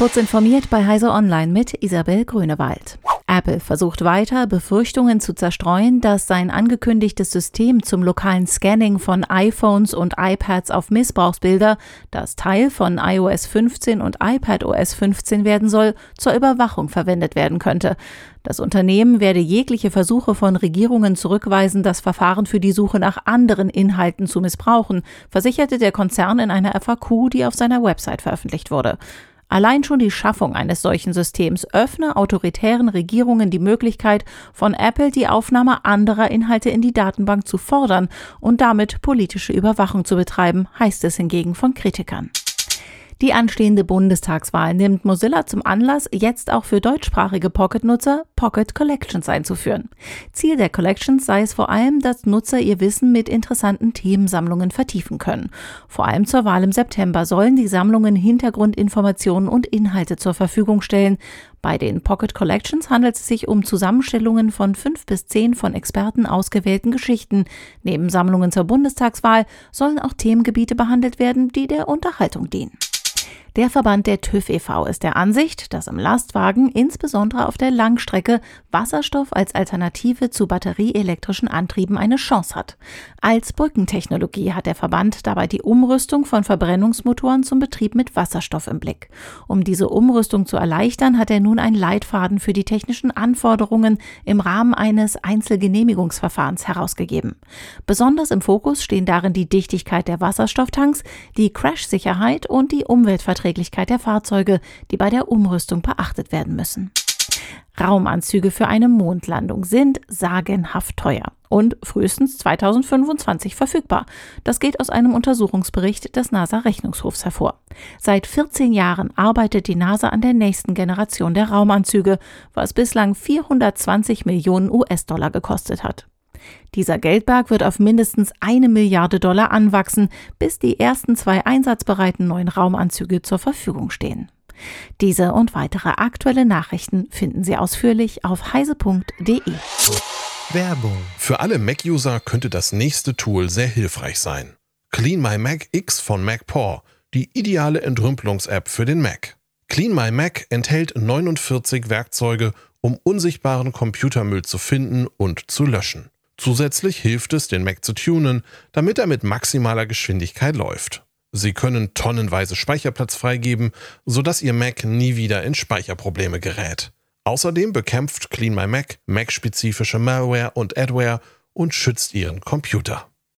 Kurz informiert bei Heise Online mit Isabel Grünewald. Apple versucht weiter, Befürchtungen zu zerstreuen, dass sein angekündigtes System zum lokalen Scanning von iPhones und iPads auf Missbrauchsbilder, das Teil von iOS 15 und iPadOS 15 werden soll, zur Überwachung verwendet werden könnte. Das Unternehmen werde jegliche Versuche von Regierungen zurückweisen, das Verfahren für die Suche nach anderen Inhalten zu missbrauchen, versicherte der Konzern in einer FAQ, die auf seiner Website veröffentlicht wurde. Allein schon die Schaffung eines solchen Systems öffne autoritären Regierungen die Möglichkeit, von Apple die Aufnahme anderer Inhalte in die Datenbank zu fordern und damit politische Überwachung zu betreiben, heißt es hingegen von Kritikern. Die anstehende Bundestagswahl nimmt Mozilla zum Anlass, jetzt auch für deutschsprachige Pocket-Nutzer Pocket Collections einzuführen. Ziel der Collections sei es vor allem, dass Nutzer ihr Wissen mit interessanten Themensammlungen vertiefen können. Vor allem zur Wahl im September sollen die Sammlungen Hintergrundinformationen und Inhalte zur Verfügung stellen. Bei den Pocket Collections handelt es sich um Zusammenstellungen von fünf bis zehn von Experten ausgewählten Geschichten. Neben Sammlungen zur Bundestagswahl sollen auch Themengebiete behandelt werden, die der Unterhaltung dienen. Der Verband der TÜV e.V. ist der Ansicht, dass im Lastwagen insbesondere auf der Langstrecke Wasserstoff als Alternative zu batterieelektrischen Antrieben eine Chance hat. Als Brückentechnologie hat der Verband dabei die Umrüstung von Verbrennungsmotoren zum Betrieb mit Wasserstoff im Blick. Um diese Umrüstung zu erleichtern, hat er nun einen Leitfaden für die technischen Anforderungen im Rahmen eines Einzelgenehmigungsverfahrens herausgegeben. Besonders im Fokus stehen darin die Dichtigkeit der Wasserstofftanks, die Crashsicherheit und die Umweltverträglichkeit Umweltverträglichkeit der Fahrzeuge, die bei der Umrüstung beachtet werden müssen. Raumanzüge für eine Mondlandung sind sagenhaft teuer und frühestens 2025 verfügbar. Das geht aus einem Untersuchungsbericht des NASA-Rechnungshofs hervor. Seit 14 Jahren arbeitet die NASA an der nächsten Generation der Raumanzüge, was bislang 420 Millionen US-Dollar gekostet hat. Dieser Geldberg wird auf mindestens eine Milliarde Dollar anwachsen, bis die ersten zwei einsatzbereiten neuen Raumanzüge zur Verfügung stehen. Diese und weitere aktuelle Nachrichten finden Sie ausführlich auf heise.de. Werbung. Für alle Mac-User könnte das nächste Tool sehr hilfreich sein. Clean My Mac X von MacPaw, die ideale Entrümpelungs-App für den Mac. Clean My Mac enthält 49 Werkzeuge, um unsichtbaren Computermüll zu finden und zu löschen. Zusätzlich hilft es, den Mac zu tunen, damit er mit maximaler Geschwindigkeit läuft. Sie können tonnenweise Speicherplatz freigeben, sodass Ihr Mac nie wieder in Speicherprobleme gerät. Außerdem bekämpft Clean My Mac Mac-spezifische Malware und Adware und schützt Ihren Computer.